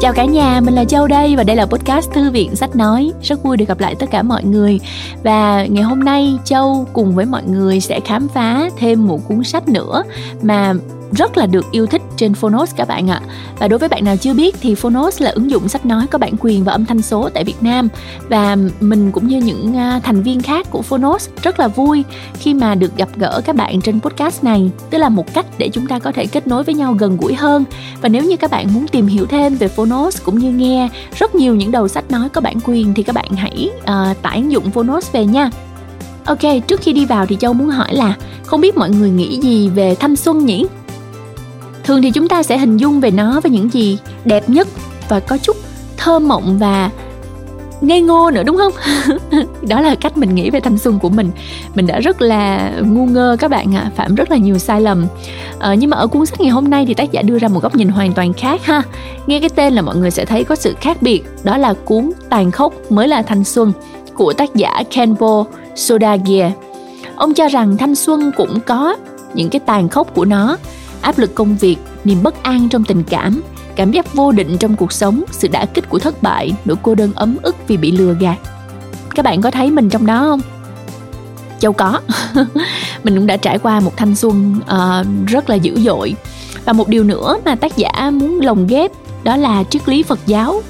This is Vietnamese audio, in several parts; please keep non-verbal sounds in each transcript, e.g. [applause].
Chào cả nhà, mình là Châu đây và đây là podcast Thư viện Sách Nói. Rất vui được gặp lại tất cả mọi người. Và ngày hôm nay Châu cùng với mọi người sẽ khám phá thêm một cuốn sách nữa mà rất là được yêu thích trên Phonos các bạn ạ. Và đối với bạn nào chưa biết thì Phonos là ứng dụng sách nói có bản quyền và âm thanh số tại Việt Nam và mình cũng như những à, thành viên khác của Phonos rất là vui khi mà được gặp gỡ các bạn trên podcast này, tức là một cách để chúng ta có thể kết nối với nhau gần gũi hơn. Và nếu như các bạn muốn tìm hiểu thêm về Phonos cũng như nghe rất nhiều những đầu sách nói có bản quyền thì các bạn hãy uh, tải ứng dụng Phonos về nha. Ok, trước khi đi vào thì Châu muốn hỏi là không biết mọi người nghĩ gì về thanh xuân nhỉ? Thường thì chúng ta sẽ hình dung về nó với những gì đẹp nhất và có chút thơ mộng và ngây ngô nữa đúng không? [laughs] Đó là cách mình nghĩ về thanh xuân của mình. Mình đã rất là ngu ngơ các bạn ạ à, phạm rất là nhiều sai lầm. Ờ, nhưng mà ở cuốn sách ngày hôm nay thì tác giả đưa ra một góc nhìn hoàn toàn khác ha. Nghe cái tên là mọi người sẽ thấy có sự khác biệt. Đó là cuốn tàn khốc mới là thanh xuân của tác giả Kenpo Sodagia ông cho rằng thanh xuân cũng có những cái tàn khốc của nó áp lực công việc niềm bất an trong tình cảm cảm giác vô định trong cuộc sống sự đả kích của thất bại nỗi cô đơn ấm ức vì bị lừa gạt. Các bạn có thấy mình trong đó không? Châu có. [laughs] Mình cũng đã trải qua một thanh xuân uh, rất là dữ dội. Và một điều nữa mà tác giả muốn lồng ghép đó là triết lý phật giáo.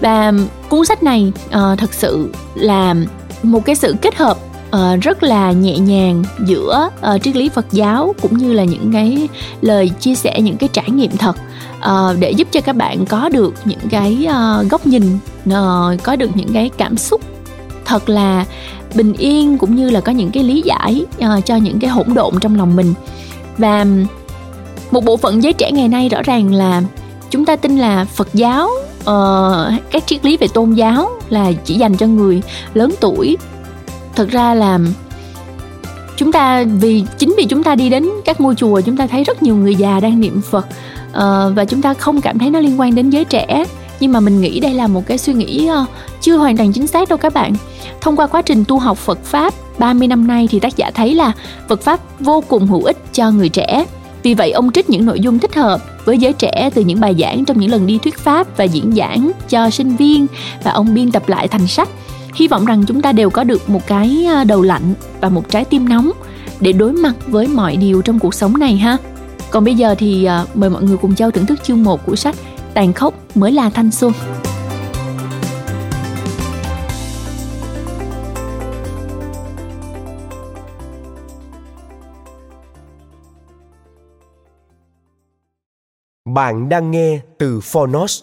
Và cuốn sách này uh, thật sự là một cái sự kết hợp uh, rất là nhẹ nhàng giữa uh, triết lý Phật giáo cũng như là những cái lời chia sẻ những cái trải nghiệm thật. Uh, để giúp cho các bạn có được những cái uh, góc nhìn uh, có được những cái cảm xúc thật là bình yên cũng như là có những cái lý giải uh, cho những cái hỗn độn trong lòng mình. Và một bộ phận giới trẻ ngày nay rõ ràng là chúng ta tin là Phật giáo uh, các triết lý về tôn giáo là chỉ dành cho người lớn tuổi thật ra là chúng ta vì chính vì chúng ta đi đến các ngôi chùa chúng ta thấy rất nhiều người già đang niệm phật uh, và chúng ta không cảm thấy nó liên quan đến giới trẻ. Nhưng mà mình nghĩ đây là một cái suy nghĩ uh, chưa hoàn toàn chính xác đâu các bạn. Thông qua quá trình tu học Phật pháp 30 năm nay thì tác giả thấy là Phật pháp vô cùng hữu ích cho người trẻ. Vì vậy ông trích những nội dung thích hợp với giới trẻ từ những bài giảng trong những lần đi thuyết pháp và diễn giảng cho sinh viên và ông biên tập lại thành sách hy vọng rằng chúng ta đều có được một cái à, đầu lạnh và một trái tim nóng để đối mặt với mọi điều trong cuộc sống này ha còn bây giờ thì à, mời mọi người cùng châu thưởng thức chương 1 của sách tàn khốc mới là thanh xuân Bạn đang nghe từ Phonos.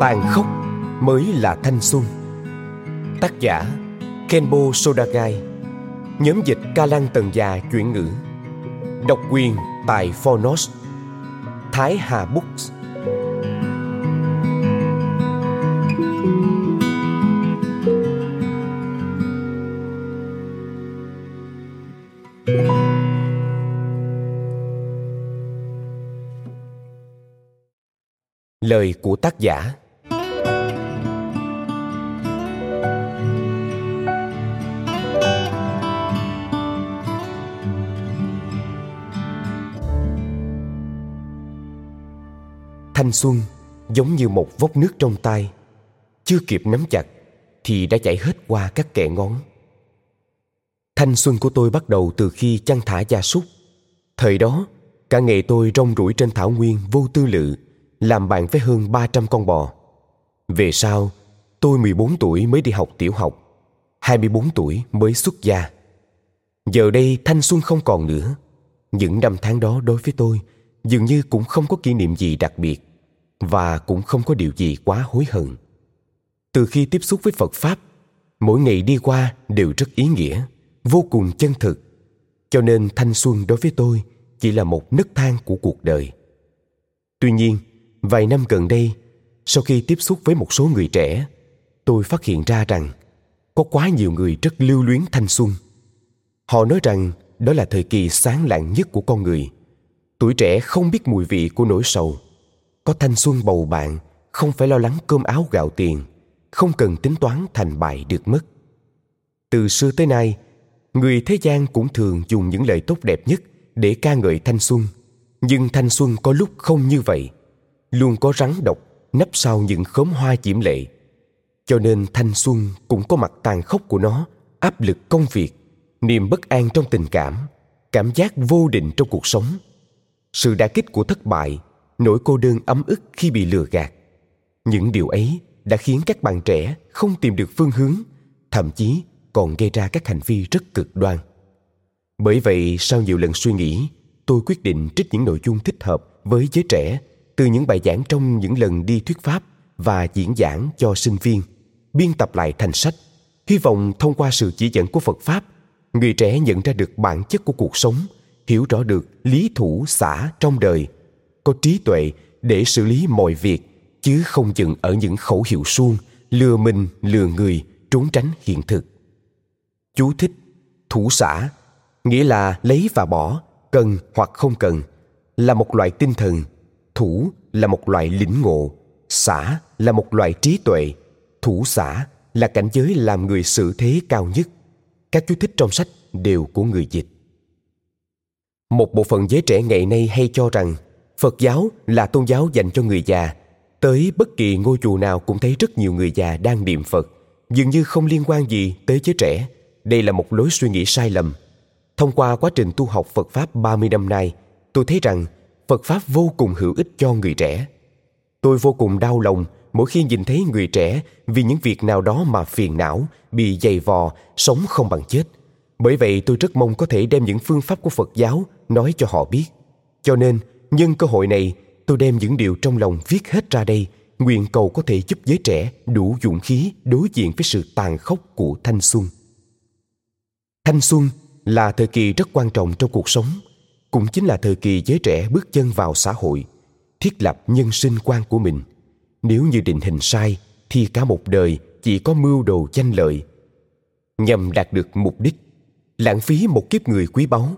Tàn khốc mới là thanh xuân. Tác giả, kenbo sodagai. Nhóm dịch ca lan tần già chuyển ngữ. Độc quyền tại phonos. Thái hà books. Lời của tác giả. Thanh xuân giống như một vốc nước trong tay chưa kịp nắm chặt thì đã chảy hết qua các kẽ ngón thanh xuân của tôi bắt đầu từ khi chăn thả gia súc thời đó cả ngày tôi rong ruổi trên thảo nguyên vô tư lự làm bạn với hơn 300 con bò. Về sau, tôi 14 tuổi mới đi học tiểu học, 24 tuổi mới xuất gia. Giờ đây thanh xuân không còn nữa. Những năm tháng đó đối với tôi dường như cũng không có kỷ niệm gì đặc biệt và cũng không có điều gì quá hối hận. Từ khi tiếp xúc với phật pháp, mỗi ngày đi qua đều rất ý nghĩa, vô cùng chân thực. Cho nên thanh xuân đối với tôi chỉ là một nấc thang của cuộc đời. Tuy nhiên, vài năm gần đây, sau khi tiếp xúc với một số người trẻ, tôi phát hiện ra rằng có quá nhiều người rất lưu luyến thanh xuân. Họ nói rằng đó là thời kỳ sáng lạng nhất của con người. Tuổi trẻ không biết mùi vị của nỗi sầu có thanh xuân bầu bạn, không phải lo lắng cơm áo gạo tiền, không cần tính toán thành bại được mất. Từ xưa tới nay, người thế gian cũng thường dùng những lời tốt đẹp nhất để ca ngợi thanh xuân. Nhưng thanh xuân có lúc không như vậy, luôn có rắn độc nấp sau những khóm hoa diễm lệ. Cho nên thanh xuân cũng có mặt tàn khốc của nó, áp lực công việc, niềm bất an trong tình cảm cảm giác vô định trong cuộc sống. Sự đả kích của thất bại nỗi cô đơn ấm ức khi bị lừa gạt. Những điều ấy đã khiến các bạn trẻ không tìm được phương hướng, thậm chí còn gây ra các hành vi rất cực đoan. Bởi vậy, sau nhiều lần suy nghĩ, tôi quyết định trích những nội dung thích hợp với giới trẻ từ những bài giảng trong những lần đi thuyết pháp và diễn giảng cho sinh viên, biên tập lại thành sách. Hy vọng thông qua sự chỉ dẫn của phật pháp, người trẻ nhận ra được bản chất của cuộc sống, hiểu rõ được lý thủ xã trong đời có trí tuệ để xử lý mọi việc, chứ không dừng ở những khẩu hiệu suông, lừa mình, lừa người, trốn tránh hiện thực. Chú thích, thủ xã nghĩa là lấy và bỏ, cần hoặc không cần, là một loại tinh thần. Thủ là một loại lĩnh ngộ xã là một loại trí tuệ. Thủ xã là cảnh giới làm người xử thế cao nhất. Các chú thích trong sách đều của người dịch một bộ phận giới trẻ ngày nay hay cho rằng phật giáo là tôn giáo dành cho người già tới bất kỳ ngôi chùa nào cũng thấy rất nhiều người già đang niệm phật dường như không liên quan gì tới giới trẻ đây là một lối suy nghĩ sai lầm thông qua quá trình tu học Phật Pháp 30 năm nay, tôi thấy rằng Phật Pháp vô cùng hữu ích cho người trẻ. Tôi vô cùng đau lòng mỗi khi nhìn thấy người trẻ vì những việc nào đó mà phiền não, bị dày vò, sống không bằng chết. Bởi vậy tôi rất mong có thể đem những phương pháp của Phật giáo nói cho họ biết. Cho nên, nhân cơ hội này, tôi đem những điều trong lòng viết hết ra đây, nguyện cầu có thể giúp giới trẻ đủ dũng khí đối diện với sự tàn khốc của thanh xuân. Thanh xuân là thời kỳ rất quan trọng trong cuộc sống cũng chính là thời kỳ giới trẻ bước chân vào xã hội thiết lập nhân sinh quan của mình. Nếu như định hình sai thì cả một đời chỉ có mưu đồ danh lợi. Nhằm đạt được mục đích lãng phí một kiếp người quý báu.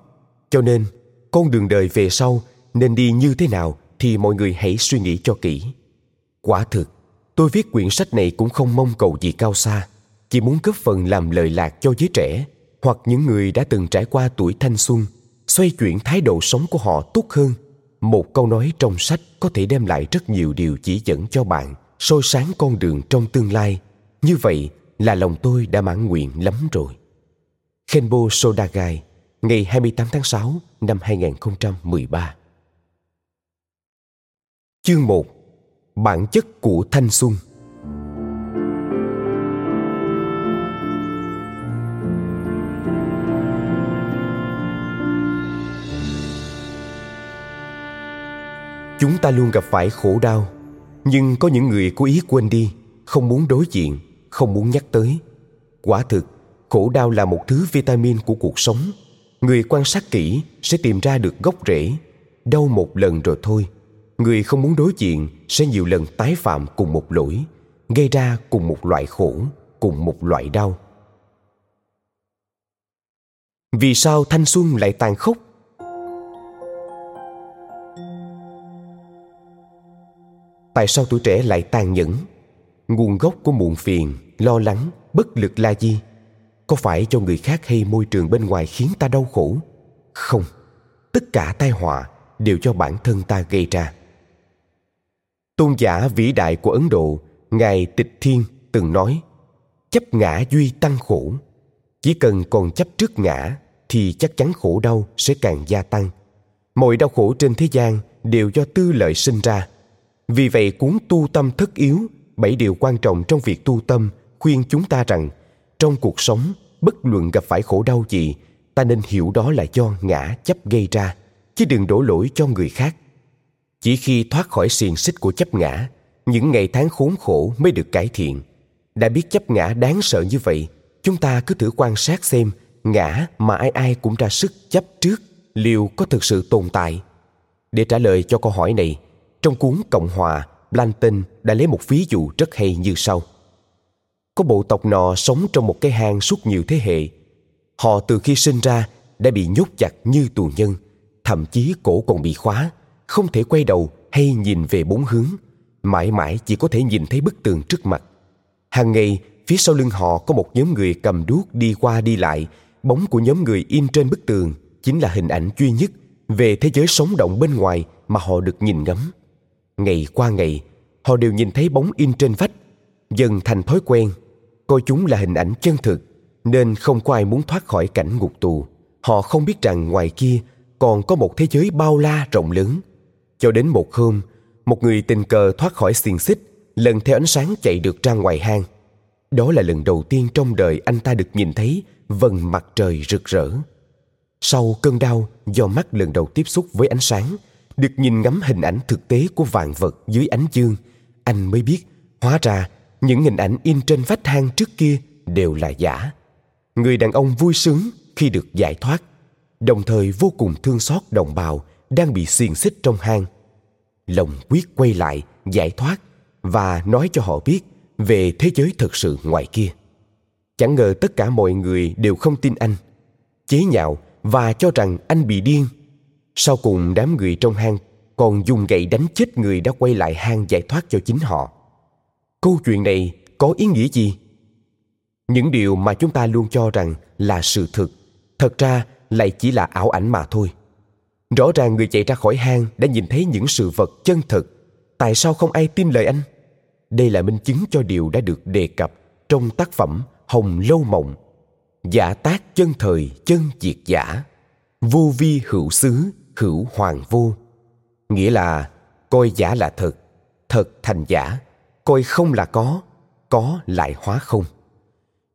Cho nên con đường đời về sau nên đi như thế nào thì mọi người hãy suy nghĩ cho kỹ. Quả thực, tôi viết quyển sách này cũng không mong cầu gì cao xa, chỉ muốn góp phần làm lời lạc cho giới trẻ hoặc những người đã từng trải qua tuổi thanh xuân, xoay chuyển thái độ sống của họ tốt hơn. Một câu nói trong sách có thể đem lại rất nhiều điều chỉ dẫn cho bạn soi sáng con đường trong tương lai. Như vậy là lòng tôi đã mãn nguyện lắm rồi. Kenbo Sodagai, ngày 28 tháng 6 năm 2013 Chương 1 Bản chất của thanh xuân. Chúng ta luôn gặp phải khổ đau, nhưng có những người cố ý quên đi, không muốn đối diện, không muốn nhắc tới. Quả thực, khổ đau là một thứ vitamin của cuộc sống. Người quan sát kỹ sẽ tìm ra được gốc rễ, đau một lần rồi thôi người không muốn đối diện sẽ nhiều lần tái phạm cùng một lỗi, gây ra cùng một loại khổ, cùng một loại đau. Vì sao thanh xuân lại tàn khốc? Tại sao tuổi trẻ lại tàn nhẫn? Nguồn gốc của muộn phiền, lo lắng, bất lực là gì? Có phải cho người khác hay môi trường bên ngoài khiến ta đau khổ? Không, tất cả tai họa đều do bản thân ta gây ra tôn giả vĩ đại của ấn độ ngài tịch thiên từng nói chấp ngã duy tăng khổ. Chỉ cần còn chấp trước ngã thì chắc chắn khổ đau sẽ càng gia tăng. Mọi đau khổ trên thế gian đều do tư lợi sinh ra. Vì vậy cuốn tu tâm thất yếu, bảy điều quan trọng trong việc tu tâm khuyên chúng ta rằng trong cuộc sống bất luận gặp phải khổ đau gì ta nên hiểu đó là do ngã chấp gây ra chứ đừng đổ lỗi cho người khác chỉ khi thoát khỏi xiềng xích của chấp ngã những ngày tháng khốn khổ mới được cải thiện đã biết chấp ngã đáng sợ như vậy chúng ta cứ thử quan sát xem ngã mà ai ai cũng ra sức chấp trước liệu có thực sự tồn tại để trả lời cho câu hỏi này trong cuốn Cộng hòa, Blanton đã lấy một ví dụ rất hay như sau. Có bộ tộc nọ sống trong một cái hang suốt nhiều thế hệ. Họ từ khi sinh ra đã bị nhốt chặt như tù nhân, thậm chí cổ còn bị khóa, không thể quay đầu hay nhìn về bốn hướng, mãi mãi chỉ có thể nhìn thấy bức tường trước mặt. Hàng ngày, phía sau lưng họ có một nhóm người cầm đuốc đi qua đi lại, bóng của nhóm người in trên bức tường chính là hình ảnh duy nhất về thế giới sống động bên ngoài mà họ được nhìn ngắm. Ngày qua ngày họ đều nhìn thấy bóng in trên vách dần thành thói quen. Coi chúng là hình ảnh chân thực nên không có ai muốn thoát khỏi cảnh ngục tù. Họ không biết rằng ngoài kia còn có một thế giới bao la rộng lớn cho đến một hôm, một người tình cờ thoát khỏi xiềng xích, lần theo ánh sáng chạy được ra ngoài hang. Đó là lần đầu tiên trong đời anh ta được nhìn thấy vầng mặt trời rực rỡ. Sau cơn đau do mắt lần đầu tiếp xúc với ánh sáng, được nhìn ngắm hình ảnh thực tế của vạn vật dưới ánh dương, anh mới biết, hóa ra, những hình ảnh in trên vách hang trước kia đều là giả. Người đàn ông vui sướng khi được giải thoát, đồng thời vô cùng thương xót, đồng bào đang bị xiềng xích trong hang. Lòng quyết quay lại, giải thoát và nói cho họ biết về thế giới thực sự ngoài kia. Chẳng ngờ tất cả mọi người đều không tin anh, chế nhạo và cho rằng anh bị điên. Sau cùng đám người trong hang còn dùng gậy đánh chết người đã quay lại hang giải thoát cho chính họ. Câu chuyện này có ý nghĩa gì? Những điều mà chúng ta luôn cho rằng là sự thực, thật ra lại chỉ là ảo ảnh mà thôi rõ ràng người chạy ra khỏi hang đã nhìn thấy những sự vật chân thực. Tại sao không ai tin lời anh? Đây là minh chứng cho điều đã được đề cập trong tác phẩm hồng lâu mộng. Giả tác chân thời, chân diệt giả. Vô vi hữu xứ, hữu hoàng vô. Nghĩa là, coi giả là thật thật thành giả. Coi không là có có lại hóa không.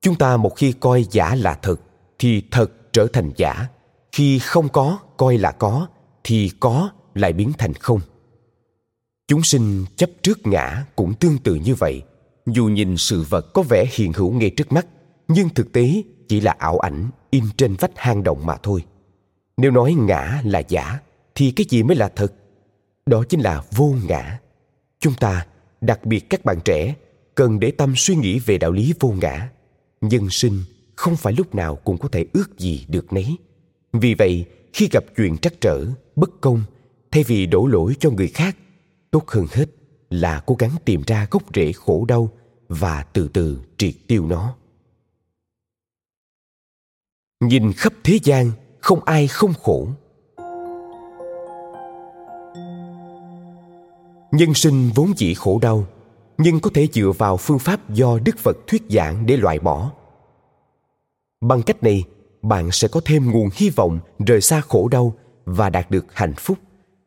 Chúng ta một khi coi giả là thật, thì thật trở thành giả khi không có, coi là có, thì có lại biến thành không. Chúng sinh chấp trước ngã cũng tương tự như vậy. Dù nhìn sự vật có vẻ hiện hữu ngay trước mắt, nhưng thực tế chỉ là ảo ảnh in trên vách hang động mà thôi. Nếu nói ngã là giả, thì cái gì mới là thật? Đó chính là vô ngã. Chúng ta, đặc biệt các bạn trẻ, cần để tâm suy nghĩ về đạo lý vô ngã. Nhân sinh không phải lúc nào cũng có thể ước gì được nấy vì vậy, khi gặp chuyện trắc trở, bất công, thay vì đổ lỗi cho người khác, tốt hơn hết là cố gắng tìm ra gốc rễ khổ đau và từ từ triệt tiêu nó. Nhìn khắp thế gian, không ai không khổ. Nhân sinh vốn dĩ khổ đau, nhưng có thể dựa vào phương pháp do đức phật thuyết giảng để loại bỏ. Bằng cách này bạn sẽ có thêm nguồn hy vọng rời xa khổ đau và đạt được hạnh phúc.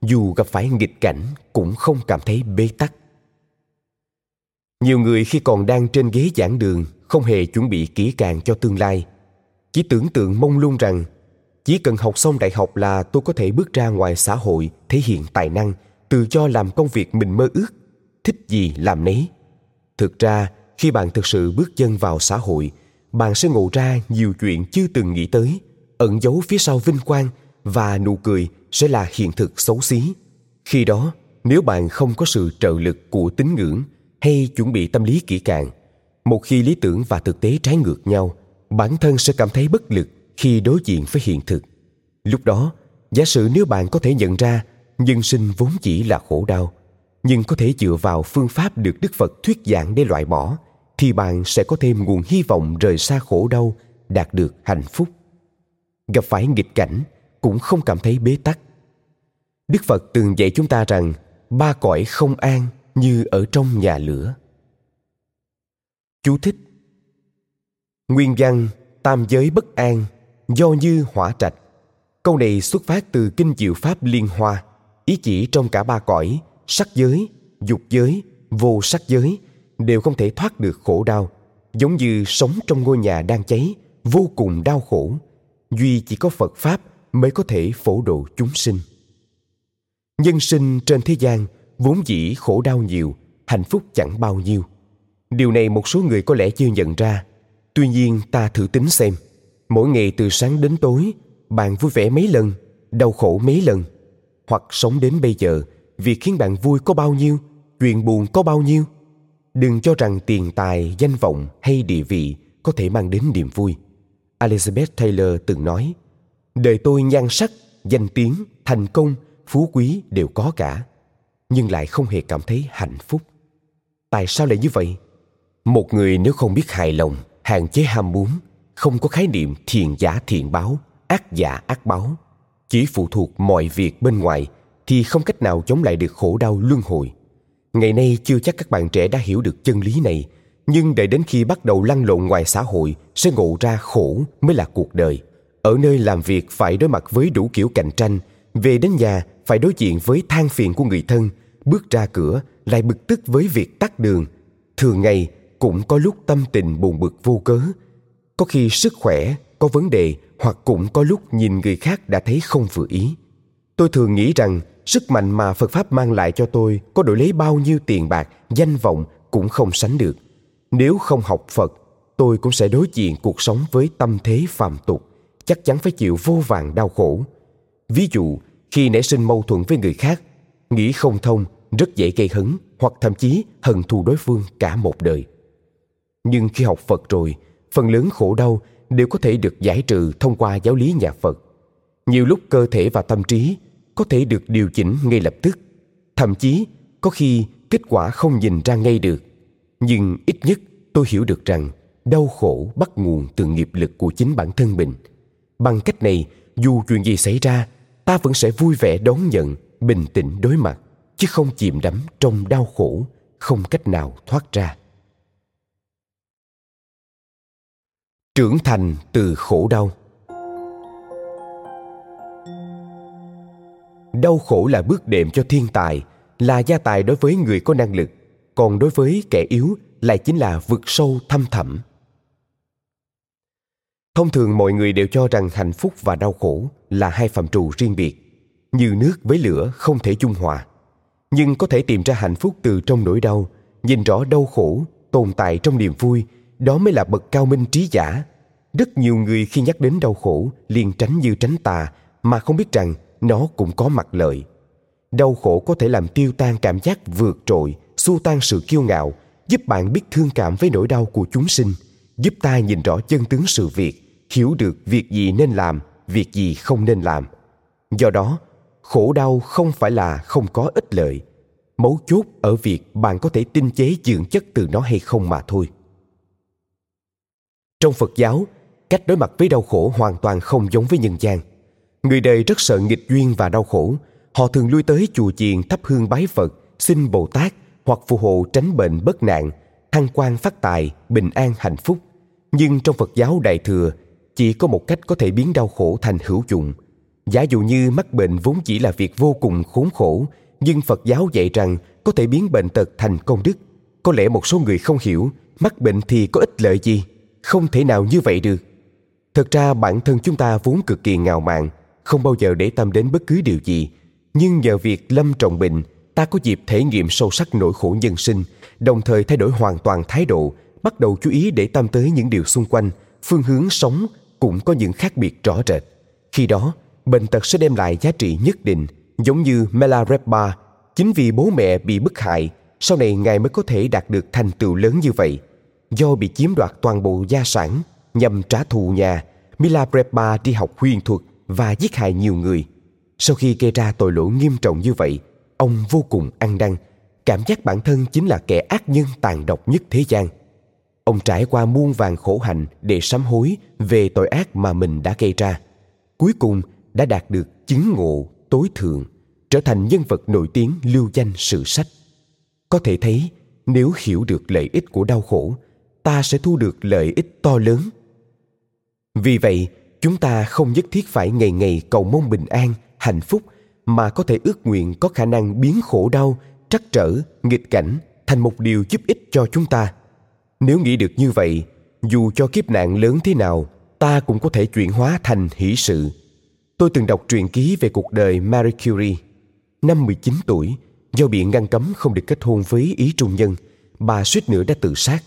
Dù gặp phải nghịch cảnh, cũng không cảm thấy bế tắc. Nhiều người khi còn đang trên ghế giảng đường, không hề chuẩn bị kỹ càng cho tương lai. Chỉ tưởng tượng mong luôn rằng, chỉ cần học xong đại học là tôi có thể bước ra ngoài xã hội, thể hiện tài năng, tự do làm công việc mình mơ ước, thích gì làm nấy. Thực ra, khi bạn thực sự bước chân vào xã hội bạn sẽ ngộ ra nhiều chuyện chưa từng nghĩ tới. Ẩn giấu phía sau vinh quang và nụ cười sẽ là hiện thực xấu xí. Khi đó, nếu bạn không có sự trợ lực của tín ngưỡng hay chuẩn bị tâm lý kỹ càng, một khi lý tưởng và thực tế trái ngược nhau, bản thân sẽ cảm thấy bất lực khi đối diện với hiện thực. Lúc đó, giả sử nếu bạn có thể nhận ra nhân sinh vốn chỉ là khổ đau, nhưng có thể dựa vào phương pháp được đức phật thuyết giảng để loại bỏ thì bạn sẽ có thêm nguồn hy vọng rời xa khổ đau, đạt được hạnh phúc. Gặp phải nghịch cảnh cũng không cảm thấy bế tắc. Đức phật từng dạy chúng ta rằng, ba cõi không an như ở trong nhà lửa. Chú thích. Nguyên văn, tam giới bất an, do như hỏa trạch. Câu này xuất phát từ kinh diệu pháp liên hoa, ý chỉ trong cả ba cõi, sắc giới, dục giới, vô sắc giới đều không thể thoát được khổ đau, giống như sống trong ngôi nhà đang cháy, vô cùng đau khổ. Duy chỉ có phật pháp mới có thể phổ độ chúng sinh. Nhân sinh trên thế gian vốn dĩ khổ đau nhiều, hạnh phúc chẳng bao nhiêu. Điều này một số người có lẽ chưa nhận ra. Tuy nhiên ta thử tính xem, mỗi ngày từ sáng đến tối, bạn vui vẻ mấy lần, đau khổ mấy lần? Hoặc sống đến bây giờ, việc khiến bạn vui có bao nhiêu, chuyện buồn có bao nhiêu? Đừng cho rằng tiền tài, danh vọng hay địa vị có thể mang đến niềm vui. Elizabeth taylor từng nói, đời tôi nhan sắc, danh tiếng, thành công, phú quý đều có cả, nhưng lại không hề cảm thấy hạnh phúc. Tại sao lại như vậy? Một người nếu không biết hài lòng, hạn chế ham muốn, không có khái niệm thiền giả thiện báo, ác giả ác báo, chỉ phụ thuộc mọi việc bên ngoài thì không cách nào chống lại được khổ đau luân hồi ngày nay chưa chắc các bạn trẻ đã hiểu được chân lý này, nhưng đợi đến khi bắt đầu lăn lộn ngoài xã hội, sẽ ngộ ra khổ mới là cuộc đời. Ở nơi làm việc phải đối mặt với đủ kiểu cạnh tranh, về đến nhà phải đối diện với than phiền của người thân, bước ra cửa lại bực tức với việc tắt đường. Thường ngày cũng có lúc tâm tình buồn bực vô cớ, có khi sức khỏe, có vấn đề hoặc cũng có lúc nhìn người khác đã thấy không vừa ý. Tôi thường nghĩ rằng sức mạnh mà phật pháp mang lại cho tôi có đổi lấy bao nhiêu tiền bạc, danh vọng cũng không sánh được. Nếu không học phật, tôi cũng sẽ đối diện cuộc sống với tâm thế phàm tục, chắc chắn phải chịu vô vàng đau khổ. Ví dụ, khi nảy sinh mâu thuẫn với người khác, nghĩ không thông, rất dễ gây hấn hoặc thậm chí hận thù đối phương cả một đời. Nhưng khi học phật rồi, phần lớn khổ đau đều có thể được giải trừ thông qua giáo lý nhà phật. Nhiều lúc cơ thể và tâm trí có thể được điều chỉnh ngay lập tức. Thậm chí, có khi kết quả không nhìn ra ngay được. Nhưng ít nhất, tôi hiểu được rằng đau khổ bắt nguồn từ nghiệp lực của chính bản thân mình. Bằng cách này, dù chuyện gì xảy ra, ta vẫn sẽ vui vẻ đón nhận, bình tĩnh đối mặt, chứ không chìm đắm trong đau khổ không cách nào thoát ra. Trưởng thành từ khổ đau. Đau khổ là bước đệm cho thiên tài, là gia tài đối với người có năng lực. Còn đối với kẻ yếu lại chính là vực sâu thâm thẳm. Thông thường mọi người đều cho rằng hạnh phúc và đau khổ là hai phạm trù riêng biệt, như nước với lửa không thể dung hòa. Nhưng có thể tìm ra hạnh phúc từ trong nỗi đau, nhìn rõ đau khổ, tồn tại trong niềm vui, đó mới là bậc cao minh trí giả. Rất nhiều người khi nhắc đến đau khổ liền tránh như tránh tà, mà không biết rằng nó cũng có mặt lợi. Đau khổ có thể làm tiêu tan cảm giác vượt trội, xua tan sự kiêu ngạo, giúp bạn biết thương cảm với nỗi đau của chúng sinh, giúp ta nhìn rõ chân tướng sự việc, hiểu được việc gì nên làm, việc gì không nên làm. Do đó, khổ đau không phải là không có ích lợi. Mấu chốt ở việc bạn có thể tinh chế dưỡng chất từ nó hay không mà thôi. Trong phật giáo, cách đối mặt với đau khổ hoàn toàn không giống với nhân gian người đời rất sợ nghịch duyên và đau khổ. Họ thường lui tới chùa chiền thắp hương bái phật, xin bồ tát hoặc phù hộ tránh bệnh bất nạn thăng quan phát tài, bình an hạnh phúc. Nhưng trong phật giáo đại thừa, chỉ có một cách có thể biến đau khổ thành hữu dụng. Giả dụ như mắc bệnh vốn chỉ là việc vô cùng khốn khổ, nhưng phật giáo dạy rằng có thể biến bệnh tật thành công đức. Có lẽ một số người không hiểu, mắc bệnh thì có ích lợi gì? Không thể nào như vậy được. Thật ra bản thân chúng ta vốn cực kỳ ngạo mạn không bao giờ để tâm đến bất cứ điều gì. Nhưng nhờ việc lâm trọng bệnh ta có dịp thể nghiệm sâu sắc nỗi khổ nhân sinh, đồng thời thay đổi hoàn toàn thái độ, bắt đầu chú ý để tâm tới những điều xung quanh, phương hướng sống cũng có những khác biệt rõ rệt. Khi đó, bệnh tật sẽ đem lại giá trị nhất định, giống như Melarepa chính vì bố mẹ bị bức hại, sau này ngài mới có thể đạt được thành tựu lớn như vậy. Do bị chiếm đoạt toàn bộ gia sản nhằm trả thù nhà Milarepa đi học huyền thuật và giết hại nhiều người. Sau khi gây ra tội lỗi nghiêm trọng như vậy, ông vô cùng ăn năn, cảm giác bản thân chính là kẻ ác nhân tàn độc nhất thế gian. Ông trải qua muôn vàng khổ hạnh để sám hối về tội ác mà mình đã gây ra. Cuối cùng đã đạt được chứng ngộ tối thượng, trở thành nhân vật nổi tiếng lưu danh sử sách. Có thể thấy, nếu hiểu được lợi ích của đau khổ, ta sẽ thu được lợi ích to lớn. Vì vậy chúng ta không nhất thiết phải ngày ngày cầu mong bình an hạnh phúc mà có thể ước nguyện có khả năng biến khổ đau trắc trở nghịch cảnh thành một điều giúp ích cho chúng ta nếu nghĩ được như vậy dù cho kiếp nạn lớn thế nào ta cũng có thể chuyển hóa thành hỷ sự tôi từng đọc truyện ký về cuộc đời Marie Curie. Năm 19 tuổi, do bị ngăn cấm không được kết hôn với ý trung nhân, bà suýt nữa đã tự sát.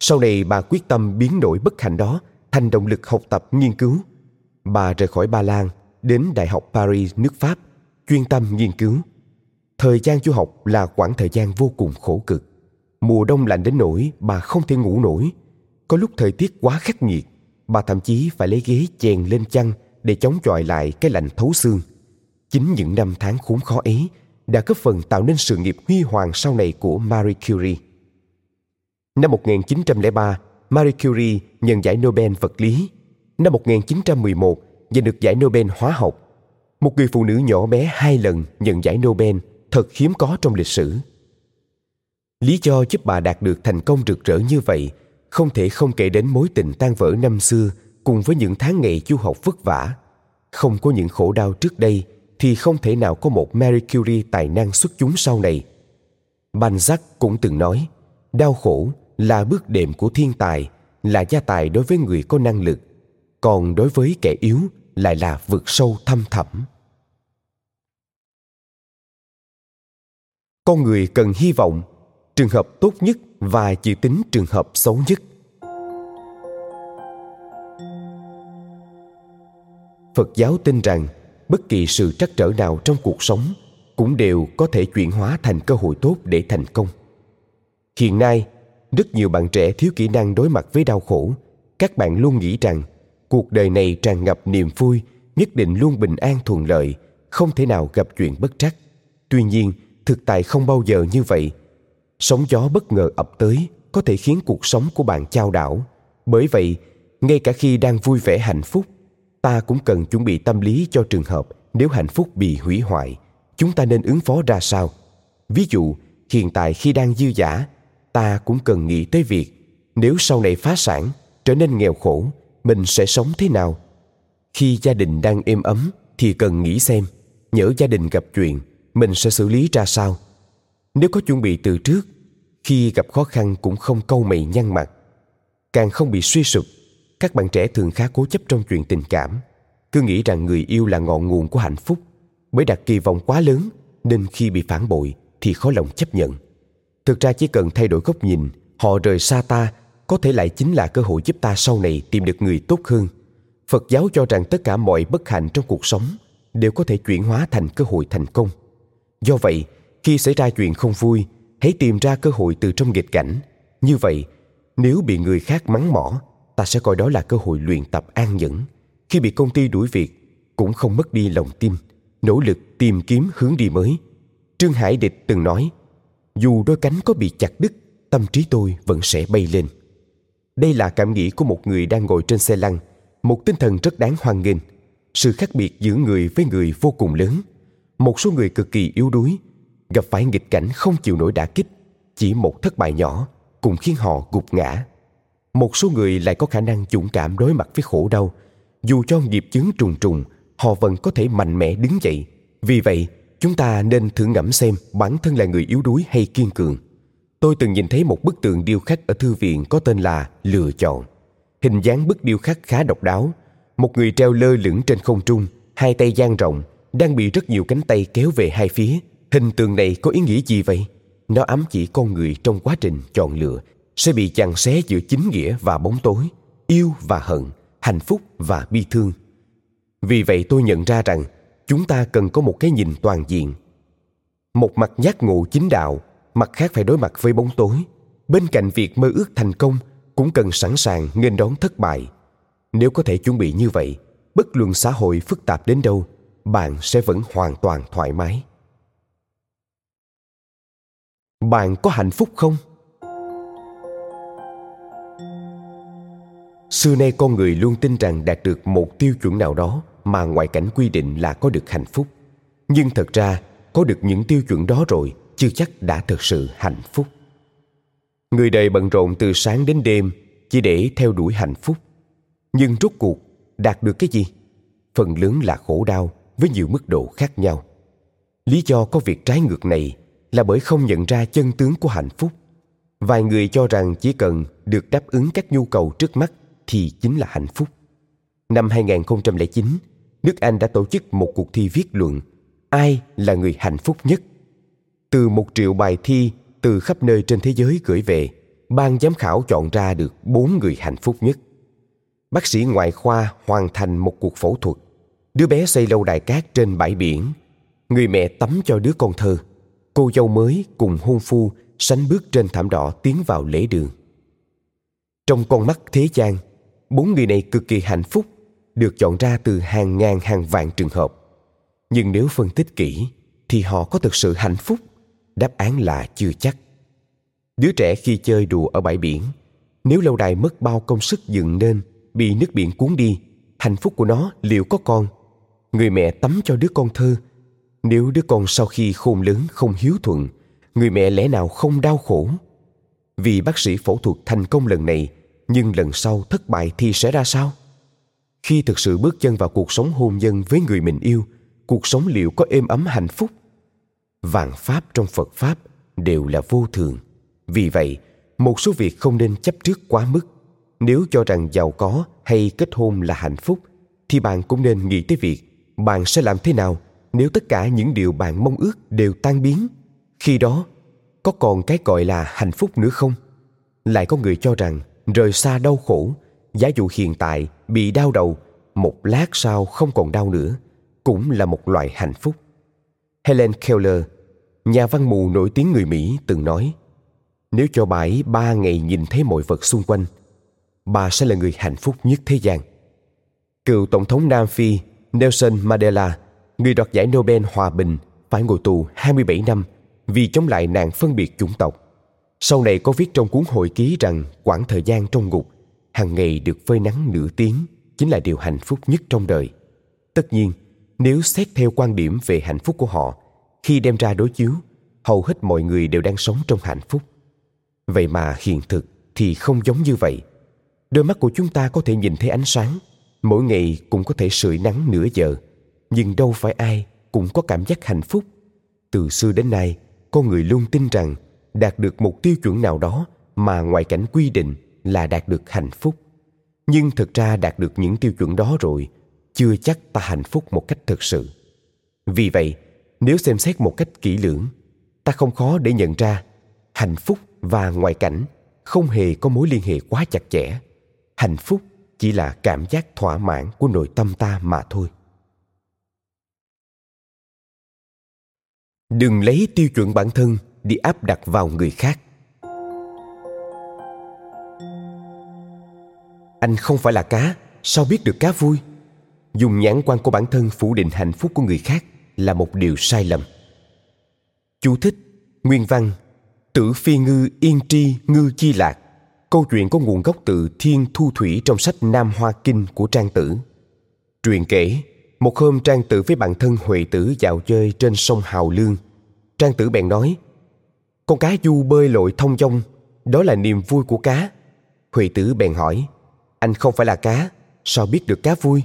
Sau này bà quyết tâm biến đổi bất hạnh đó thành động lực học tập nghiên cứu. Bà rời khỏi Ba Lan, đến Đại học Paris, nước Pháp, chuyên tâm nghiên cứu. Thời gian du học là khoảng thời gian vô cùng khổ cực. Mùa đông lạnh đến nỗi bà không thể ngủ nổi. Có lúc thời tiết quá khắc nghiệt, bà thậm chí phải lấy ghế chèn lên chăn để chống chọi lại cái lạnh thấu xương. Chính những năm tháng khốn khó ấy đã góp phần tạo nên sự nghiệp huy hoàng sau này của Marie Curie. Năm 1903, Marie Curie nhận giải Nobel vật lý. Năm 1911, và được giải Nobel hóa học. một người phụ nữ nhỏ bé hai lần nhận giải Nobel thật hiếm có trong lịch sử. Lý do giúp bà đạt được thành công rực rỡ như vậy không thể không kể đến mối tình tan vỡ năm xưa cùng với những tháng ngày du học vất vả. Không có những khổ đau trước đây thì không thể nào có một Marie Curie tài năng xuất chúng sau này. Balzac cũng từng nói, đau khổ là bước đệm của thiên tài, là gia tài đối với người có năng lực, còn đối với kẻ yếu lại là vực sâu thâm thẳm. Con người cần hy vọng, trường hợp tốt nhất và dự tính trường hợp xấu nhất. Phật giáo tin rằng bất kỳ sự trắc trở nào trong cuộc sống cũng đều có thể chuyển hóa thành cơ hội tốt để thành công hiện nay rất nhiều bạn trẻ thiếu kỹ năng đối mặt với đau khổ. Các bạn luôn nghĩ rằng, cuộc đời này tràn ngập niềm vui, nhất định luôn bình an thuận lợi, không thể nào gặp chuyện bất trắc. Tuy nhiên, thực tại không bao giờ như vậy. Sóng gió bất ngờ ập tới, có thể khiến cuộc sống của bạn chao đảo. Bởi vậy, ngay cả khi đang vui vẻ hạnh phúc, ta cũng cần chuẩn bị tâm lý cho trường hợp nếu hạnh phúc bị hủy hoại. Chúng ta nên ứng phó ra sao? Ví dụ, hiện tại khi đang dư giả ta cũng cần nghĩ tới việc, nếu sau này phá sản, trở nên nghèo khổ, mình sẽ sống thế nào? Khi gia đình đang êm ấm, thì cần nghĩ xem, nhỡ gia đình gặp chuyện, mình sẽ xử lý ra sao? Nếu có chuẩn bị từ trước, khi gặp khó khăn cũng không câu mày nhăn mặt. Càng không bị suy sụp, các bạn trẻ thường khá cố chấp trong chuyện tình cảm. Cứ nghĩ rằng người yêu là ngọn nguồn của hạnh phúc. Bởi đặt kỳ vọng quá lớn, nên khi bị phản bội thì khó lòng chấp nhận thực ra chỉ cần thay đổi góc nhìn, họ rời xa ta, có thể lại chính là cơ hội giúp ta sau này tìm được người tốt hơn. Phật giáo cho rằng tất cả mọi bất hạnh trong cuộc sống đều có thể chuyển hóa thành cơ hội thành công. Do vậy, khi xảy ra chuyện không vui, hãy tìm ra cơ hội từ trong nghịch cảnh. Như vậy, nếu bị người khác mắng mỏ, ta sẽ coi đó là cơ hội luyện tập an nhẫn. Khi bị công ty đuổi việc, cũng không mất đi lòng tin, nỗ lực tìm kiếm hướng đi mới. Trương hải địch từng nói dù đôi cánh có bị chặt đứt, tâm trí tôi vẫn sẽ bay lên. Đây là cảm nghĩ của một người đang ngồi trên xe lăn, một tinh thần rất đáng hoan nghênh. Sự khác biệt giữa người với người vô cùng lớn. Một số người cực kỳ yếu đuối, gặp phải nghịch cảnh không chịu nổi đả kích, chỉ một thất bại nhỏ cũng khiến họ gục ngã. Một số người lại có khả năng dũng cảm đối mặt với khổ đau. Dù cho nghiệp chướng trùng trùng, họ vẫn có thể mạnh mẽ đứng dậy. Vì vậy chúng ta nên thử ngẫm xem bản thân là người yếu đuối hay kiên cường. Tôi từng nhìn thấy một bức tượng điêu khắc ở thư viện có tên là lựa chọn. Hình dáng bức điêu khắc khá độc đáo. Một người treo lơ lửng trên không trung, hai tay dang rộng, đang bị rất nhiều cánh tay kéo về hai phía. Hình tượng này có ý nghĩa gì vậy? Nó ám chỉ con người trong quá trình chọn lựa, sẽ bị chằng xé giữa chính nghĩa và bóng tối, yêu và hận, hạnh phúc và bi thương. Vì vậy tôi nhận ra rằng chúng ta cần có một cái nhìn toàn diện. Một mặt giác ngộ chính đạo, mặt khác phải đối mặt với bóng tối. Bên cạnh việc mơ ước thành công, cũng cần sẵn sàng nghênh đón thất bại. Nếu có thể chuẩn bị như vậy, bất luận xã hội phức tạp đến đâu, bạn sẽ vẫn hoàn toàn thoải mái. Bạn có hạnh phúc không? Xưa nay con người luôn tin rằng đạt được một tiêu chuẩn nào đó mà ngoại cảnh quy định là có được hạnh phúc. Nhưng thật ra có được những tiêu chuẩn đó rồi chưa chắc đã thực sự hạnh phúc. Người đời bận rộn từ sáng đến đêm chỉ để theo đuổi hạnh phúc. Nhưng rốt cuộc đạt được cái gì? Phần lớn là khổ đau với nhiều mức độ khác nhau. Lý do có việc trái ngược này là bởi không nhận ra chân tướng của hạnh phúc. Vài người cho rằng chỉ cần được đáp ứng các nhu cầu trước mắt thì chính là hạnh phúc. Năm 2009, nước Anh đã tổ chức một cuộc thi viết luận Ai là người hạnh phúc nhất? Từ một triệu bài thi từ khắp nơi trên thế giới gửi về, ban giám khảo chọn ra được bốn người hạnh phúc nhất. Bác sĩ ngoại khoa hoàn thành một cuộc phẫu thuật. Đứa bé xây lâu đài cát trên bãi biển. Người mẹ tắm cho đứa con thơ. Cô dâu mới cùng hôn phu sánh bước trên thảm đỏ tiến vào lễ đường. Trong con mắt thế gian, bốn người này cực kỳ hạnh phúc được chọn ra từ hàng ngàn hàng vạn trường hợp. Nhưng nếu phân tích kỹ, thì họ có thực sự hạnh phúc? Đáp án là chưa chắc. Đứa trẻ khi chơi đùa ở bãi biển, nếu lâu đài mất bao công sức dựng nên, bị nước biển cuốn đi, hạnh phúc của nó liệu có còn? Người mẹ tắm cho đứa con thơ. Nếu đứa con sau khi khôn lớn không hiếu thuận, người mẹ lẽ nào không đau khổ? Vì bác sĩ phẫu thuật thành công lần này, nhưng lần sau thất bại thì sẽ ra sao? Khi thực sự bước chân vào cuộc sống hôn nhân với người mình yêu, cuộc sống liệu có êm ấm hạnh phúc? Vạn pháp trong phật pháp đều là vô thường. Vì vậy, một số việc không nên chấp trước quá mức. Nếu cho rằng giàu có hay kết hôn là hạnh phúc, thì bạn cũng nên nghĩ tới việc bạn sẽ làm thế nào nếu tất cả những điều bạn mong ước đều tan biến. Khi đó, có còn cái gọi là hạnh phúc nữa không? Lại có người cho rằng rời xa đau khổ giả dụ hiện tại bị đau đầu, một lát sau không còn đau nữa, cũng là một loại hạnh phúc. Helen keller, nhà văn mù nổi tiếng người mỹ, từng nói, nếu cho bà ấy ba ngày nhìn thấy mọi vật xung quanh, bà sẽ là người hạnh phúc nhất thế gian. Cựu tổng thống nam phi nelson mandela, người đoạt giải nobel hòa bình, phải ngồi tù 27 năm vì chống lại nạn phân biệt chủng tộc. Sau này có viết trong cuốn hồi ký rằng quãng thời gian trong ngục hàng ngày được phơi nắng nửa tiếng chính là điều hạnh phúc nhất trong đời. Tất nhiên, nếu xét theo quan điểm về hạnh phúc của họ, khi đem ra đối chiếu, hầu hết mọi người đều đang sống trong hạnh phúc. Vậy mà hiện thực thì không giống như vậy. Đôi mắt của chúng ta có thể nhìn thấy ánh sáng, mỗi ngày cũng có thể sưởi nắng nửa giờ, nhưng đâu phải ai cũng có cảm giác hạnh phúc. Từ xưa đến nay, con người luôn tin rằng đạt được một tiêu chuẩn nào đó mà ngoại cảnh quy định là đạt được hạnh phúc. Nhưng thực ra đạt được những tiêu chuẩn đó rồi, chưa chắc ta hạnh phúc một cách thực sự. Vì vậy, nếu xem xét một cách kỹ lưỡng, ta không khó để nhận ra hạnh phúc và ngoại cảnh không hề có mối liên hệ quá chặt chẽ. Hạnh phúc chỉ là cảm giác thỏa mãn của nội tâm ta mà thôi. Đừng lấy tiêu chuẩn bản thân đi áp đặt vào người khác. Anh không phải là cá, sao biết được cá vui? Dùng nhãn quan của bản thân phủ định hạnh phúc của người khác là một điều sai lầm. Chú thích, nguyên văn, tử phi ngư, yên tri, ngư chi lạc. Câu chuyện có nguồn gốc từ thiên thu thủy trong sách nam hoa kinh của trang tử. Truyền kể, một hôm trang tử với bạn thân huệ tử dạo chơi trên sông hào lương. Trang tử bèn nói, con cá du bơi lội thông dong, đó là niềm vui của cá. Huệ tử bèn hỏi anh không phải là cá, sao biết được cá vui?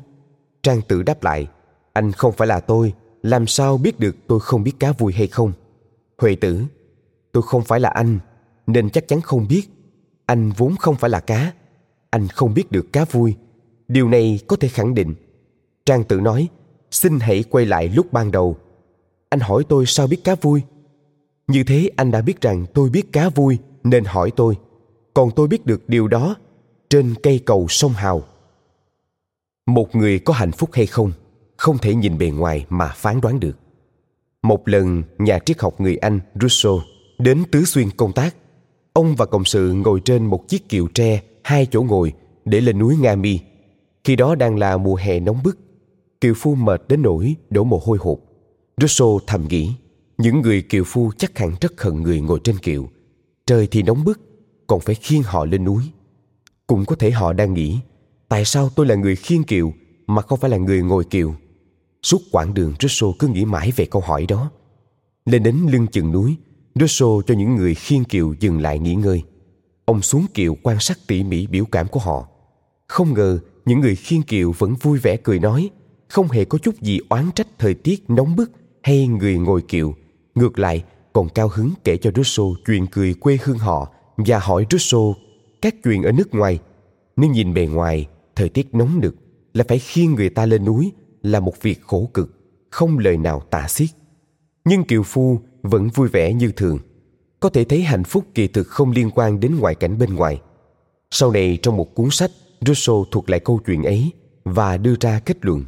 Trang tử đáp lại, anh không phải là tôi, làm sao biết được tôi không biết cá vui hay không? Huệ tử, tôi không phải là anh, nên chắc chắn không biết. Anh vốn không phải là cá, anh không biết được cá vui. Điều này có thể khẳng định. Trang tử nói, xin hãy quay lại lúc ban đầu. Anh hỏi tôi sao biết cá vui? Như thế anh đã biết rằng tôi biết cá vui, nên hỏi tôi. Còn tôi biết được điều đó trên cây cầu sông hào. Một người có hạnh phúc hay không không thể nhìn bề ngoài mà phán đoán được. Một lần, nhà triết học người anh rousseau đến tứ xuyên công tác. Ông và cộng sự ngồi trên một chiếc kiệu tre, hai chỗ ngồi, để lên núi nga mi. Khi đó đang là mùa hè nóng bức. Kiều phu mệt đến nỗi đổ mồ hôi hột. Rousseau thầm nghĩ, những người kiều phu chắc hẳn rất hận người ngồi trên kiệu. Trời thì nóng bức, còn phải khiêng họ lên núi cũng có thể họ đang nghĩ, tại sao tôi là người khiên kiệu mà không phải là người ngồi kiệu suốt quãng đường Russo cứ nghĩ mãi về câu hỏi đó. Lên đến lưng chừng núi Russo cho những người khiên kiệu dừng lại nghỉ ngơi. Ông xuống kiệu quan sát tỉ mỉ biểu cảm của họ. Không ngờ những người khiên kiệu vẫn vui vẻ cười nói, không hề có chút gì oán trách thời tiết nóng bức hay người ngồi kiệu ngược lại, còn cao hứng kể cho Russo chuyện cười quê hương họ và hỏi Russo các chuyện ở nước ngoài. Nếu nhìn bề ngoài, thời tiết nóng nực là phải khiêng người ta lên núi là một việc khổ cực, không lời nào tả xiết. Nhưng kiều phu vẫn vui vẻ như thường, có thể thấy hạnh phúc kỳ thực không liên quan đến ngoại cảnh bên ngoài. Sau này trong một cuốn sách, rousseau thuật lại câu chuyện ấy và đưa ra kết luận.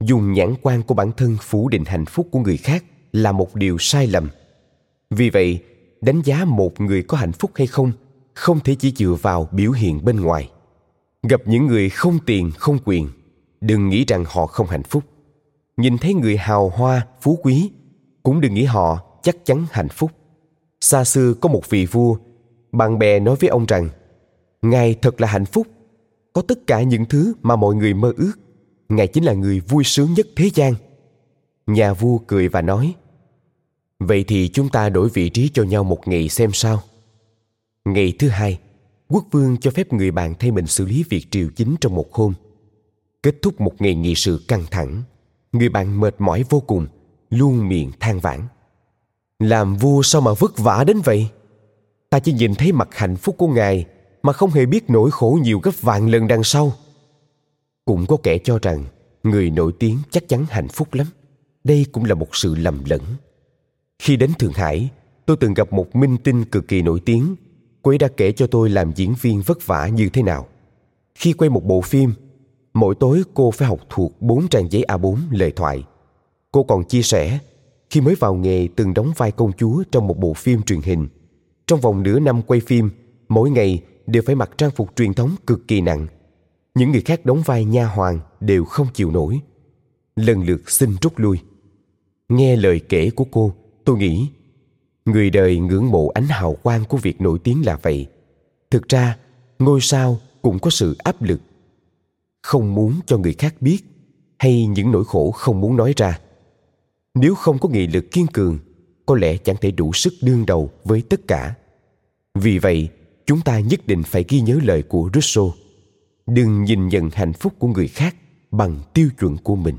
Dùng nhãn quan của bản thân phủ định hạnh phúc của người khác là một điều sai lầm. Vì vậy, đánh giá một người có hạnh phúc hay không không thể chỉ dựa vào biểu hiện bên ngoài. Gặp những người không tiền, không quyền, đừng nghĩ rằng họ không hạnh phúc. Nhìn thấy người hào hoa, phú quý, cũng đừng nghĩ họ chắc chắn hạnh phúc. Xa xưa có một vị vua, bạn bè nói với ông rằng, ngài thật là hạnh phúc. Có tất cả những thứ mà mọi người mơ ước. Ngài chính là người vui sướng nhất thế gian. Nhà vua cười và nói, vậy thì chúng ta đổi vị trí cho nhau một ngày xem sao ngày thứ hai, quốc vương cho phép người bạn thay mình xử lý việc triều chính trong một hôm. Kết thúc một ngày nghị sự căng thẳng, người bạn mệt mỏi vô cùng, luôn miệng than vãn. Làm vua sao mà vất vả đến vậy? Ta chỉ nhìn thấy mặt hạnh phúc của ngài mà không hề biết nỗi khổ nhiều gấp vạn lần đằng sau. Cũng có kẻ cho rằng người nổi tiếng chắc chắn hạnh phúc lắm. Đây cũng là một sự lầm lẫn. Khi đến thượng hải, tôi từng gặp một minh tinh cực kỳ nổi tiếng cô ấy đã kể cho tôi làm diễn viên vất vả như thế nào khi quay một bộ phim mỗi tối cô phải học thuộc bốn trang giấy A4 lời thoại. Cô còn chia sẻ, khi mới vào nghề từng đóng vai công chúa trong một bộ phim truyền hình. Trong vòng nửa năm quay phim, mỗi ngày đều phải mặc trang phục truyền thống cực kỳ nặng. Những người khác đóng vai nha hoàng đều không chịu nổi. Lần lượt xin rút lui. Nghe lời kể của cô, tôi nghĩ người đời ngưỡng mộ ánh hào quang của việc nổi tiếng là vậy. Thực ra, ngôi sao cũng có sự áp lực. Không muốn cho người khác biết hay những nỗi khổ không muốn nói ra. Nếu không có nghị lực kiên cường có lẽ chẳng thể đủ sức đương đầu với tất cả. Vì vậy chúng ta nhất định phải ghi nhớ lời của rousseau. Đừng nhìn nhận hạnh phúc của người khác bằng tiêu chuẩn của mình.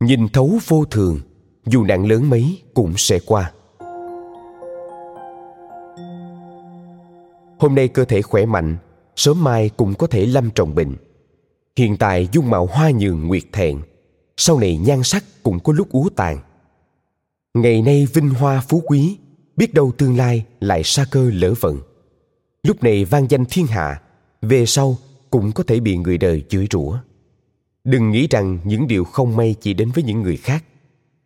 Nhìn thấu vô thường dù nặng lớn mấy cũng sẽ qua. Hôm nay cơ thể khỏe mạnh, sớm mai cũng có thể lâm trọng bệnh. Hiện tại dung mạo hoa nhường nguyệt thẹn, sau này nhan sắc cũng có lúc úa tàn. Ngày nay vinh hoa phú quý, biết đâu tương lai lại sa cơ lỡ vận. Lúc này vang danh thiên hạ, về sau cũng có thể bị người đời chửi rủa. Đừng nghĩ rằng những điều không may chỉ đến với những người khác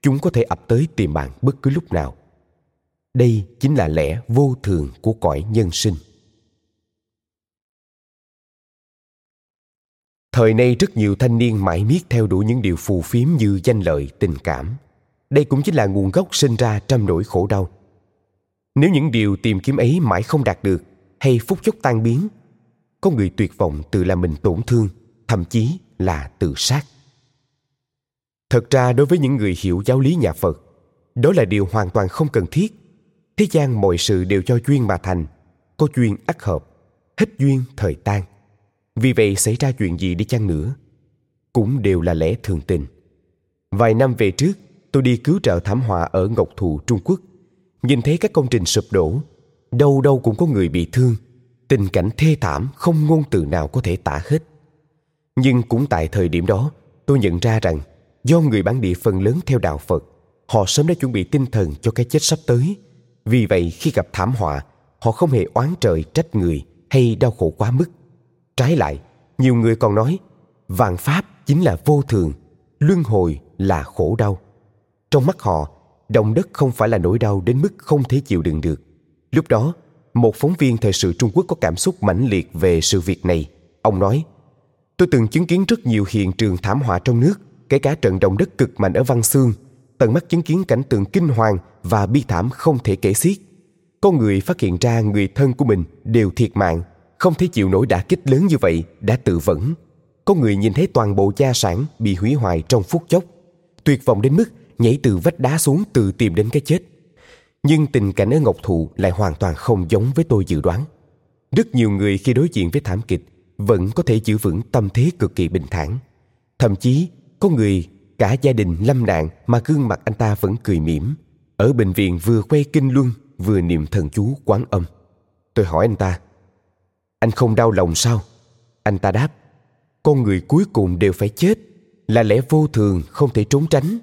chúng có thể ập tới tìm bạn bất cứ lúc nào đây chính là lẽ vô thường của cõi nhân sinh Thời nay rất nhiều thanh niên mãi miết theo đuổi những điều phù phiếm như danh lợi, tình cảm. Đây cũng chính là nguồn gốc sinh ra trăm nỗi khổ đau. Nếu những điều tìm kiếm ấy mãi không đạt được hay phút chốc tan biến, có người tuyệt vọng tự làm mình tổn thương, thậm chí là tự sát. Thật ra đối với những người hiểu giáo lý nhà Phật, đó là điều hoàn toàn không cần thiết. Thế gian mọi sự đều do duyên mà thành, có duyên ắt hợp, hết duyên thời tan. Vì vậy xảy ra chuyện gì đi chăng nữa cũng đều là lẽ thường tình. Vài năm về trước tôi đi cứu trợ thảm họa ở ngọc thụ trung quốc. Nhìn thấy các công trình sụp đổ đâu đâu cũng có người bị thương. Tình cảnh thê thảm không ngôn từ nào có thể tả hết. Nhưng cũng tại thời điểm đó tôi nhận ra rằng do người bản địa phần lớn theo đạo phật họ sớm đã chuẩn bị tinh thần cho cái chết sắp tới vì vậy khi gặp thảm họa họ không hề oán trời trách người hay đau khổ quá mức Trái lại, nhiều người còn nói vạn pháp chính là vô thường, luân hồi là khổ đau. Trong mắt họ, động đất không phải là nỗi đau đến mức không thể chịu đựng được. Lúc đó, một phóng viên thời sự Trung Quốc có cảm xúc mãnh liệt về sự việc này. Ông nói, tôi từng chứng kiến rất nhiều hiện trường thảm họa trong nước, kể cả trận động đất cực mạnh ở Văn Xương, tận mắt chứng kiến cảnh tượng kinh hoàng và bi thảm không thể kể xiết. Có người phát hiện ra người thân của mình đều thiệt mạng không thể chịu nổi đả kích lớn như vậy đã tự vẫn. Có người nhìn thấy toàn bộ gia sản bị hủy hoại trong phút chốc. Tuyệt vọng đến mức nhảy từ vách đá xuống tự tìm đến cái chết. Nhưng tình cảnh ở ngọc thụ lại hoàn toàn không giống với tôi dự đoán. Rất nhiều người khi đối diện với thảm kịch vẫn có thể giữ vững tâm thế cực kỳ bình thản. Thậm chí có người, cả gia đình lâm nạn mà gương mặt anh ta vẫn cười mỉm. Ở bệnh viện vừa quay kinh luân, vừa niệm thần chú quán âm. Tôi hỏi anh ta, anh không đau lòng sao? Anh ta đáp, con người cuối cùng đều phải chết, là lẽ vô thường, không thể trốn tránh.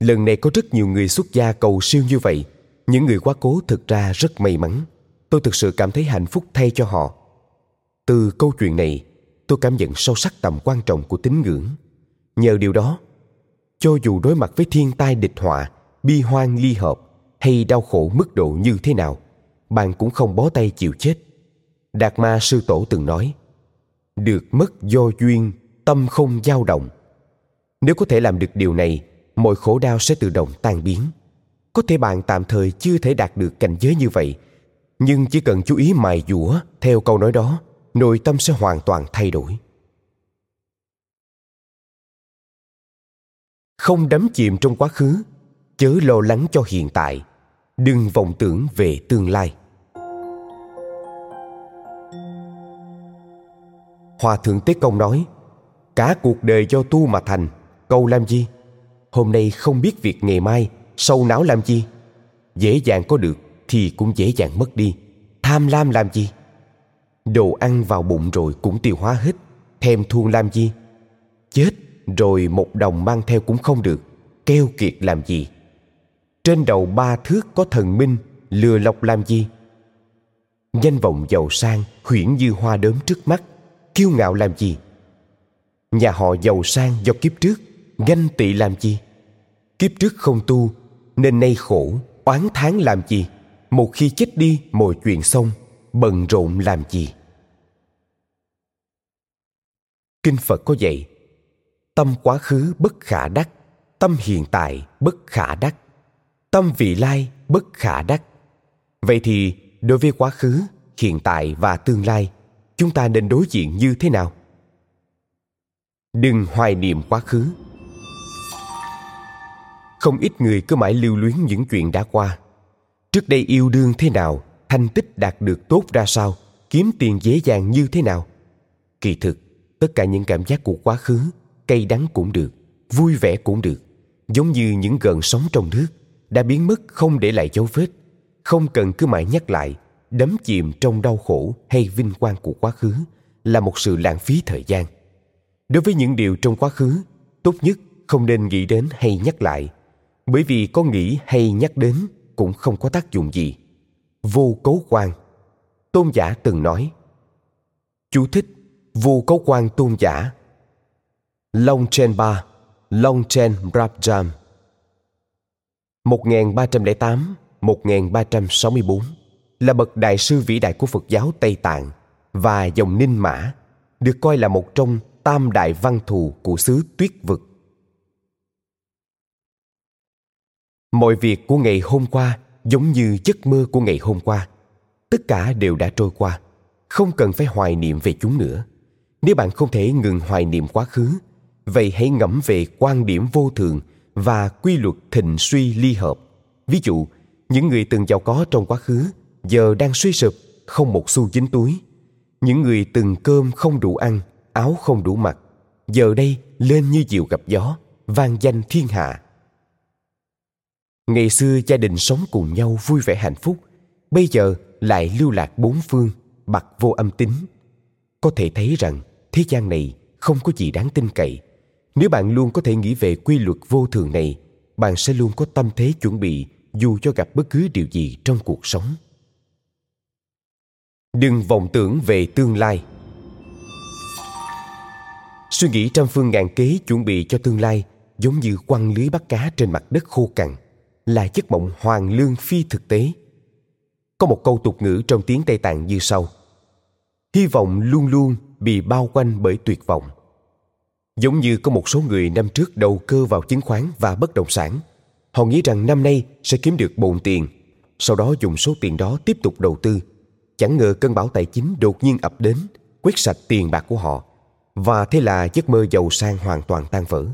Lần này có rất nhiều người xuất gia cầu siêu như vậy. Những người quá cố thực ra rất may mắn. Tôi thực sự cảm thấy hạnh phúc thay cho họ. Từ câu chuyện này, tôi cảm nhận sâu sắc tầm quan trọng của tín ngưỡng nhờ điều đó cho dù đối mặt với thiên tai địch họa bi hoan ly hợp hay đau khổ mức độ như thế nào bạn cũng không bó tay chịu chết Đạt Ma Sư Tổ từng nói Được mất do duyên, tâm không dao động. Nếu có thể làm được điều này, mọi khổ đau sẽ tự động tan biến. Có thể bạn tạm thời chưa thể đạt được cảnh giới như vậy, nhưng chỉ cần chú ý mài dũa theo câu nói đó, nội tâm sẽ hoàn toàn thay đổi. Không đắm chìm trong quá khứ, chớ lo lắng cho hiện tại. Đừng vọng tưởng về tương lai. Hòa thượng tế công nói, cả cuộc đời do tu mà thành câu làm gì? Hôm nay không biết việc ngày mai, sâu não làm gì dễ dàng có được thì cũng dễ dàng mất đi. Tham lam làm gì đồ ăn vào bụng rồi cũng tiêu hóa hết, thèm thuồng làm gì chết rồi một đồng mang theo cũng không được keo kiệt làm gì. Trên đầu ba thước có thần minh, lừa lọc làm gì? Danh vọng giàu sang Huyển như hoa đốm trước mắt, kiêu ngạo làm gì? Nhà họ giàu sang do kiếp trước, ganh tị làm gì? Kiếp trước không tu, nên nay khổ, oán tháng làm gì? Một khi chết đi, mọi chuyện xong, bận rộn làm gì? Kinh phật có dạy tâm quá khứ bất khả đắc, tâm hiện tại bất khả đắc, tâm vị lai bất khả đắc. Vậy thì, đối với quá khứ, hiện tại và tương lai, chúng ta nên đối diện như thế nào? Đừng hoài niệm quá khứ. Không ít người cứ mãi lưu luyến những chuyện đã qua. Trước đây yêu đương thế nào, thành tích đạt được tốt ra sao, kiếm tiền dễ dàng như thế nào? Kỳ thực, tất cả những cảm giác của quá khứ cay đắng cũng được, vui vẻ cũng được. Giống như những gợn sóng trong nước đã biến mất không để lại dấu vết, không cần cứ mãi nhắc lại đắm chìm trong đau khổ hay vinh quang của quá khứ là một sự lãng phí thời gian. Đối với những điều trong quá khứ, tốt nhất không nên nghĩ đến hay nhắc lại, bởi vì có nghĩ hay nhắc đến cũng không có tác dụng gì. Vô cấu quan tôn giả từng nói, chú thích, vô cấu quan tôn giả long chen ba long chen brabjam 1308-1364 là bậc đại sư vĩ đại của Phật giáo Tây Tạng và dòng Ninh Mã, được coi là một trong tam đại văn thù của xứ tuyết vực. Mọi việc của ngày hôm qua giống như giấc mơ của ngày hôm qua. Tất cả đều đã trôi qua, không cần phải hoài niệm về chúng nữa. Nếu bạn không thể ngừng hoài niệm quá khứ, vậy hãy ngẫm về quan điểm vô thường và quy luật thịnh suy ly hợp. Ví dụ, những người từng giàu có trong quá khứ giờ đang suy sụp, không một xu dính túi. Những người từng cơm không đủ ăn, áo không đủ mặc, giờ đây lên như diều gặp gió, vang danh thiên hạ. Ngày xưa gia đình sống cùng nhau vui vẻ hạnh phúc, bây giờ lại lưu lạc bốn phương, bặt vô âm tính. Có thể thấy rằng thế gian này không có gì đáng tin cậy. Nếu bạn luôn có thể nghĩ về quy luật vô thường này, bạn sẽ luôn có tâm thế chuẩn bị dù cho gặp bất cứ điều gì trong cuộc sống. Đừng vọng tưởng về tương lai. Suy nghĩ trăm phương ngàn kế chuẩn bị cho tương lai giống như quăng lưới bắt cá trên mặt đất khô cằn là giấc mộng hoàng lương phi thực tế. Có một câu tục ngữ trong tiếng Tây Tạng như sau. Hy vọng luôn luôn bị bao quanh bởi tuyệt vọng. Giống như có một số người năm trước đầu cơ vào chứng khoán và bất động sản. Họ nghĩ rằng năm nay sẽ kiếm được bộn tiền, sau đó dùng số tiền đó tiếp tục đầu tư. Chẳng ngờ cơn bão tài chính đột nhiên ập đến, quét sạch tiền bạc của họ. Và thế là giấc mơ giàu sang hoàn toàn tan vỡ.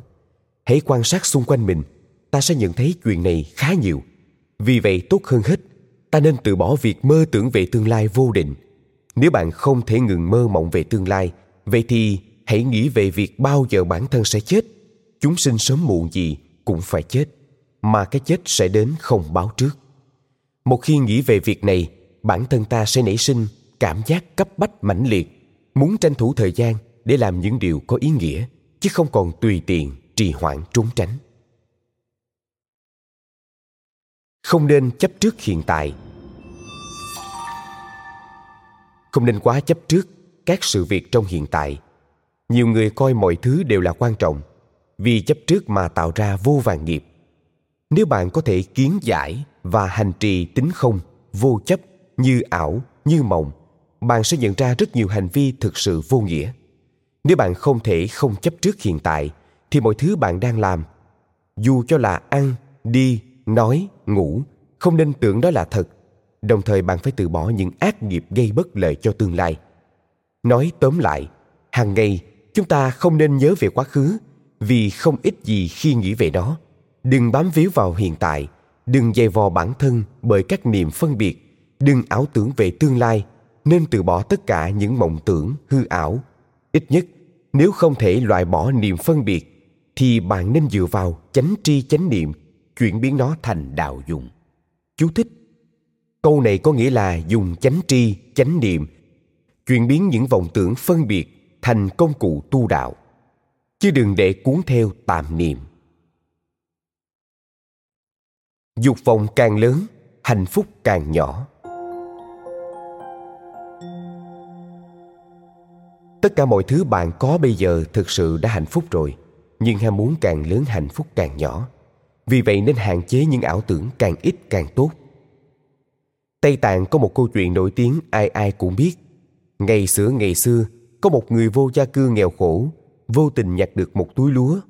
Hãy quan sát xung quanh mình ta sẽ nhận thấy chuyện này khá nhiều vì vậy tốt hơn hết ta nên từ bỏ việc mơ tưởng về tương lai vô định nếu bạn không thể ngừng mơ mộng về tương lai vậy thì hãy nghĩ về việc bao giờ bản thân sẽ chết. Chúng sinh sớm muộn gì cũng phải chết, mà cái chết sẽ đến không báo trước. Một khi nghĩ về việc này, bản thân ta sẽ nảy sinh cảm giác cấp bách mãnh liệt, muốn tranh thủ thời gian để làm những điều có ý nghĩa, chứ không còn tùy tiện, trì hoãn, trốn tránh. Không nên chấp trước hiện tại. Không nên quá chấp trước các sự việc trong hiện tại nhiều người coi mọi thứ đều là quan trọng, vì chấp trước mà tạo ra vô vàng nghiệp. Nếu bạn có thể kiến giải và hành trì tính không, vô chấp, như ảo, như mộng, bạn sẽ nhận ra rất nhiều hành vi thực sự vô nghĩa. Nếu bạn không thể không chấp trước hiện tại, thì mọi thứ bạn đang làm, dù cho là ăn, đi, nói, ngủ, không nên tưởng đó là thật. Đồng thời bạn phải từ bỏ những ác nghiệp gây bất lợi cho tương lai. Nói tóm lại, hàng ngày chúng ta không nên nhớ về quá khứ, vì không ít gì khi nghĩ về nó. Đừng bám víu vào hiện tại, đừng dày vò bản thân bởi các niềm phân biệt, đừng ảo tưởng về tương lai, nên từ bỏ tất cả những mộng tưởng, hư ảo. Ít nhất, nếu không thể loại bỏ niềm phân biệt, thì bạn nên dựa vào chánh tri chánh niệm, chuyển biến nó thành đạo dụng. Chú thích. Câu này có nghĩa là dùng chánh tri, chánh niệm, chuyển biến những vọng tưởng phân biệt thành công cụ tu đạo, chứ đừng để cuốn theo tạm niệm. Dục vọng càng lớn, hạnh phúc càng nhỏ. Tất cả mọi thứ bạn có bây giờ thực sự đã hạnh phúc rồi, nhưng ham muốn càng lớn, hạnh phúc càng nhỏ. Vì vậy nên hạn chế những ảo tưởng càng ít càng tốt. Tây tạng có một câu chuyện nổi tiếng ai ai cũng biết. Ngày xưa ngày xưa có một người vô gia cư nghèo khổ, vô tình nhặt được một túi lúa.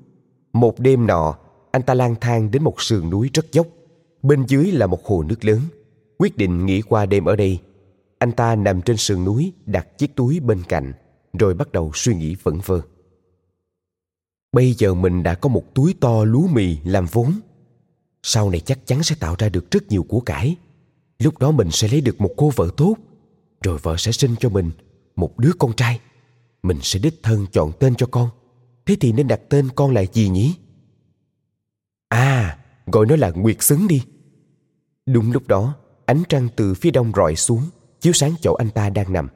Một đêm nọ, anh ta lang thang đến một sườn núi rất dốc. Bên dưới là một hồ nước lớn. Quyết định nghỉ qua đêm ở đây. Anh ta nằm trên sườn núi, đặt chiếc túi bên cạnh, rồi bắt đầu suy nghĩ vẩn vơ. Bây giờ mình đã có một túi to lúa mì làm vốn. Sau này chắc chắn sẽ tạo ra được rất nhiều của cải. Lúc đó mình sẽ lấy được một cô vợ tốt, rồi vợ sẽ sinh cho mình một đứa con trai mình sẽ đích thân chọn tên cho con. Thế thì nên đặt tên con là gì nhỉ? À gọi nó là nguyệt xứng đi. Đúng lúc đó, ánh trăng từ phía đông rọi xuống, chiếu sáng chỗ anh ta đang nằm.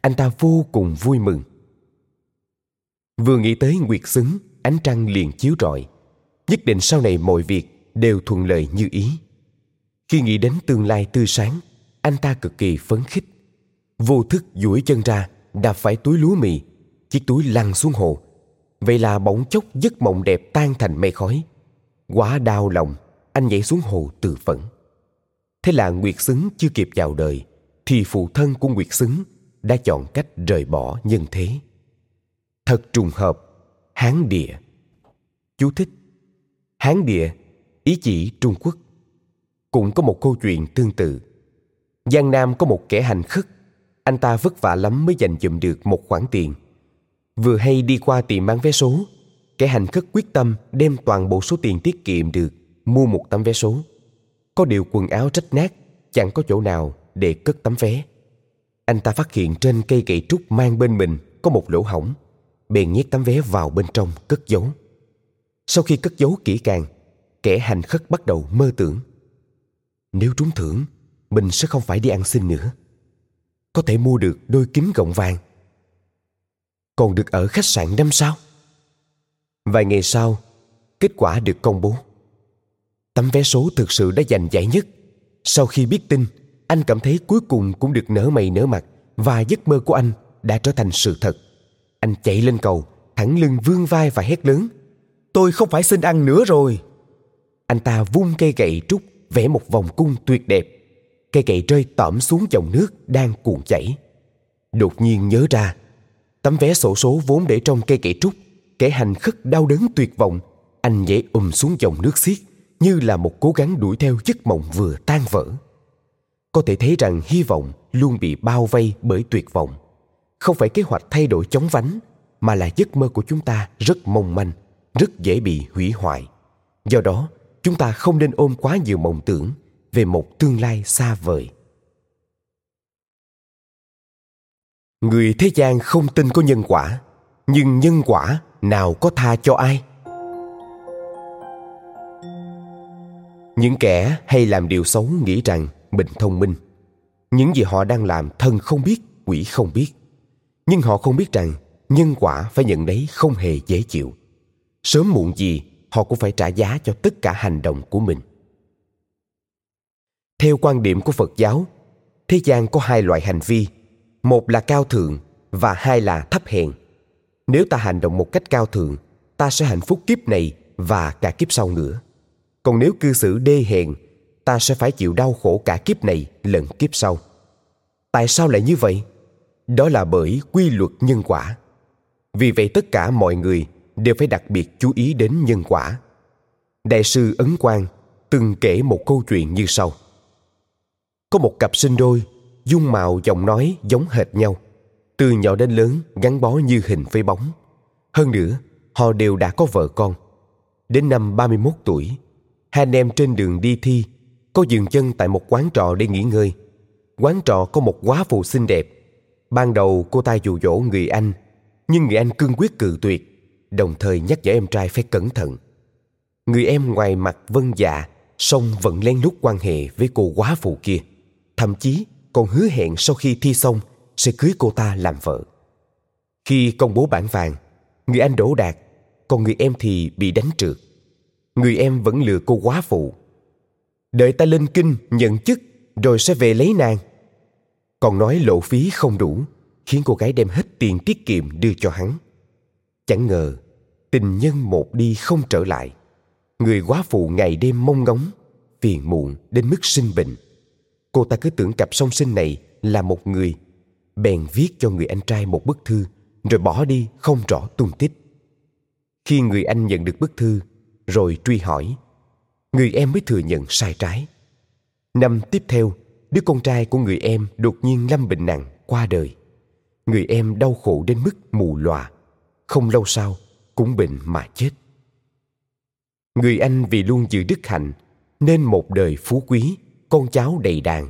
Anh ta vô cùng vui mừng. Vừa nghĩ tới nguyệt xứng, ánh trăng liền chiếu rọi. Nhất định sau này mọi việc đều thuận lợi như ý. Khi nghĩ đến tương lai tươi sáng, anh ta cực kỳ phấn khích. Vô thức duỗi chân ra đạp phải túi lúa mì, chiếc túi lăn xuống hồ. Vậy là bỗng chốc giấc mộng đẹp tan thành mây khói. Quá đau lòng, anh nhảy xuống hồ tự phẫn thế là nguyệt xứng chưa kịp vào đời, thì phụ thân của nguyệt xứng đã chọn cách rời bỏ nhân thế. Thật trùng hợp, hán địa. Chú thích, hán địa, ý chỉ trung quốc. Cũng có một câu chuyện tương tự. Giang nam có một kẻ hành khất anh ta vất vả lắm mới dành dụm được một khoản tiền. Vừa hay đi qua tiệm bán vé số, kẻ hành khất quyết tâm đem toàn bộ số tiền tiết kiệm được mua một tấm vé số. Có điều quần áo rách nát, chẳng có chỗ nào để cất tấm vé. Anh ta phát hiện trên cây gậy trúc mang bên mình có một lỗ hổng, bèn nhét tấm vé vào bên trong cất giấu. Sau khi cất giấu kỹ càng, kẻ hành khất bắt đầu mơ tưởng. Nếu trúng thưởng, mình sẽ không phải đi ăn xin nữa có thể mua được đôi kính gọng vàng. Còn được ở khách sạn năm sao? Vài ngày sau, kết quả được công bố. Tấm vé số thực sự đã giành giải nhất. Sau khi biết tin, anh cảm thấy cuối cùng cũng được nở mày nở mặt và giấc mơ của anh đã trở thành sự thật. Anh chạy lên cầu, thẳng lưng vươn vai và hét lớn, tôi không phải xin ăn nữa rồi. Anh ta vung cây gậy trúc vẽ một vòng cung tuyệt đẹp cây gậy rơi tõm xuống dòng nước đang cuộn chảy. Đột nhiên nhớ ra, tấm vé sổ số vốn để trong cây gậy trúc, kẻ hành khất đau đớn tuyệt vọng, anh nhảy ùm xuống dòng nước xiết, như là một cố gắng đuổi theo giấc mộng vừa tan vỡ. Có thể thấy rằng hy vọng luôn bị bao vây bởi tuyệt vọng. Không phải kế hoạch thay đổi chóng vánh, mà là giấc mơ của chúng ta rất mong manh, rất dễ bị hủy hoại. Do đó, chúng ta không nên ôm quá nhiều mộng tưởng về một tương lai xa vời. Người thế gian không tin có nhân quả, nhưng nhân quả nào có tha cho ai? Những kẻ hay làm điều xấu nghĩ rằng mình thông minh. Những gì họ đang làm thân không biết, quỷ không biết. Nhưng họ không biết rằng nhân quả phải nhận đấy không hề dễ chịu. Sớm muộn gì, họ cũng phải trả giá cho tất cả hành động của mình theo quan điểm của phật giáo, thế gian có hai loại hành vi, một là cao thượng và hai là thấp hèn. Nếu ta hành động một cách cao thượng, ta sẽ hạnh phúc kiếp này và cả kiếp sau nữa. Còn nếu cư xử đê hèn, ta sẽ phải chịu đau khổ cả kiếp này lẫn kiếp sau. Tại sao lại như vậy? Đó là bởi quy luật nhân quả. Vì vậy tất cả mọi người đều phải đặc biệt chú ý đến nhân quả. Đại sư ấn quang từng kể một câu chuyện như sau có một cặp sinh đôi dung mạo giọng nói giống hệt nhau từ nhỏ đến lớn gắn bó như hình với bóng hơn nữa họ đều đã có vợ con. Đến năm 31 tuổi, hai anh em trên đường đi thi, có dừng chân tại một quán trọ để nghỉ ngơi. Quán trọ có một quá phụ xinh đẹp. Ban đầu cô ta dụ dỗ người anh, nhưng người anh cương quyết cự tuyệt, đồng thời nhắc nhở em trai phải cẩn thận. Người em ngoài mặt vân dạ, song vẫn lén lút quan hệ với cô quá phụ kia. Thậm chí còn hứa hẹn sau khi thi xong sẽ cưới cô ta làm vợ. Khi công bố bản vàng, người anh đổ đạt, còn người em thì bị đánh trượt. Người em vẫn lừa cô quá phụ. Đợi ta lên kinh nhận chức rồi sẽ về lấy nàng. Còn nói lộ phí không đủ, khiến cô gái đem hết tiền tiết kiệm đưa cho hắn. Chẳng ngờ, tình nhân một đi không trở lại. Người quá phụ ngày đêm mong ngóng, phiền muộn đến mức sinh bệnh. Cô ta cứ tưởng cặp song sinh này là một người, bèn viết cho người anh trai một bức thư rồi bỏ đi không rõ tung tích. Khi người anh nhận được bức thư, rồi truy hỏi, người em mới thừa nhận sai trái. Năm tiếp theo, đứa con trai của người em đột nhiên lâm bệnh nặng qua đời. Người em đau khổ đến mức mù lòa, không lâu sau cũng bệnh mà chết. Người anh vì luôn giữ đức hạnh nên một đời phú quý, con cháu đầy đàn.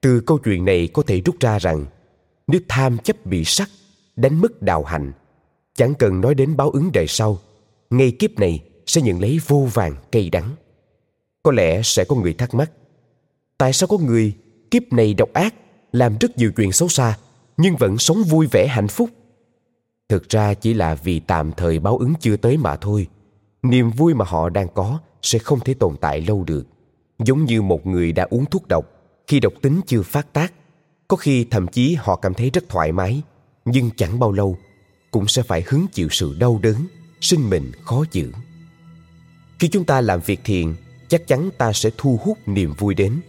Từ câu chuyện này có thể rút ra rằng nếu tham chấp bị sắc đánh mất đạo hạnh. Chẳng cần nói đến báo ứng đời sau, ngay kiếp này sẽ nhận lấy vô vàng cây đắng. Có lẽ sẽ có người thắc mắc, tại sao có người kiếp này độc ác, làm rất nhiều chuyện xấu xa, nhưng vẫn sống vui vẻ hạnh phúc? Thực ra chỉ là vì tạm thời báo ứng chưa tới mà thôi. Niềm vui mà họ đang có sẽ không thể tồn tại lâu được giống như một người đã uống thuốc độc. Khi độc tính chưa phát tác, có khi thậm chí họ cảm thấy rất thoải mái, nhưng chẳng bao lâu, cũng sẽ phải hứng chịu sự đau đớn, sinh mệnh khó giữ khi chúng ta làm việc thiện chắc chắn ta sẽ thu hút niềm vui đến.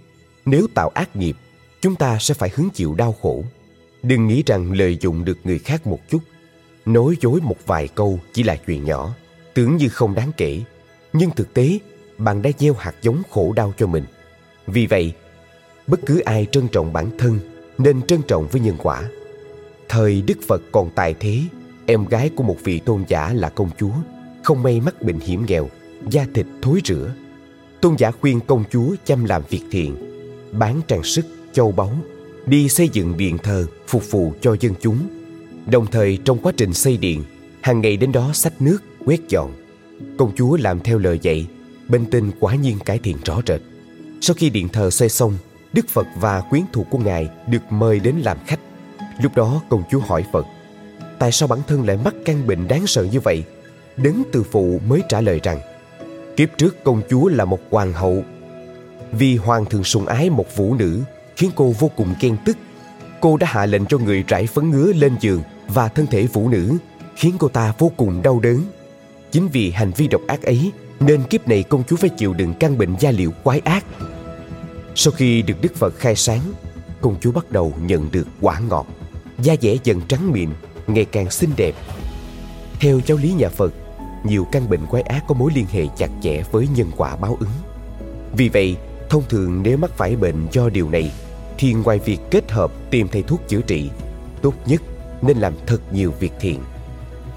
Nếu tạo ác nghiệp, chúng ta sẽ phải hứng chịu đau khổ. Đừng nghĩ rằng lợi dụng được người khác một chút. Nói dối một vài câu chỉ là chuyện nhỏ, tưởng như không đáng kể. Nhưng thực tế bạn đã gieo hạt giống khổ đau cho mình vì vậy bất cứ ai trân trọng bản thân nên trân trọng với nhân quả Thời Đức Phật còn tài thế, em gái của một vị tôn giả là công chúa, không may mắc bệnh hiểm nghèo, da thịt thối rữa. Tôn giả khuyên công chúa chăm làm việc thiện, bán trang sức, châu báu, đi xây dựng điện thờ phục vụ cho dân chúng. Đồng thời trong quá trình xây điện, hàng ngày đến đó xách nước, quét dọn. Công chúa làm theo lời dạy, bên tinh quả nhiên cải thiện rõ rệt. Sau khi điện thờ xây xong, Đức Phật và quyến thuộc của Ngài được mời đến làm khách. Lúc đó công chúa hỏi Phật Tại sao bản thân lại mắc căn bệnh đáng sợ như vậy? Đấng từ phụ mới trả lời rằng Kiếp trước công chúa là một hoàng hậu. Vì hoàng thường sùng ái một vũ nữ Khiến cô vô cùng ghen tức. Cô đã hạ lệnh cho người rải phấn ngứa lên giường Và thân thể vũ nữ Khiến cô ta vô cùng đau đớn. Chính vì hành vi độc ác ấy nên kiếp này công chúa phải chịu đựng căn bệnh da liệu quái ác. Sau khi được Đức Phật khai sáng, Công chúa bắt đầu nhận được quả ngọt, da dẻ dần trắng mịn, ngày càng xinh đẹp. Theo giáo lý nhà phật, nhiều căn bệnh quái ác có mối liên hệ chặt chẽ với nhân quả báo ứng. Vì vậy, thông thường nếu mắc phải bệnh do điều này, thì ngoài việc kết hợp tìm thầy thuốc chữa trị, tốt nhất nên làm thật nhiều việc thiện.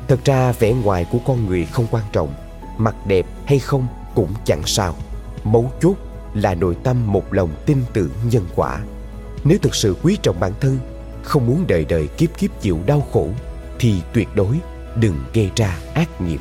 Thật ra vẻ ngoài của con người không quan trọng mặt đẹp hay không cũng chẳng sao. Mấu chốt là nội tâm một lòng tin tưởng nhân quả. Nếu thực sự quý trọng bản thân, không muốn đời đời kiếp kiếp chịu đau khổ, thì tuyệt đối đừng gây ra ác nghiệp.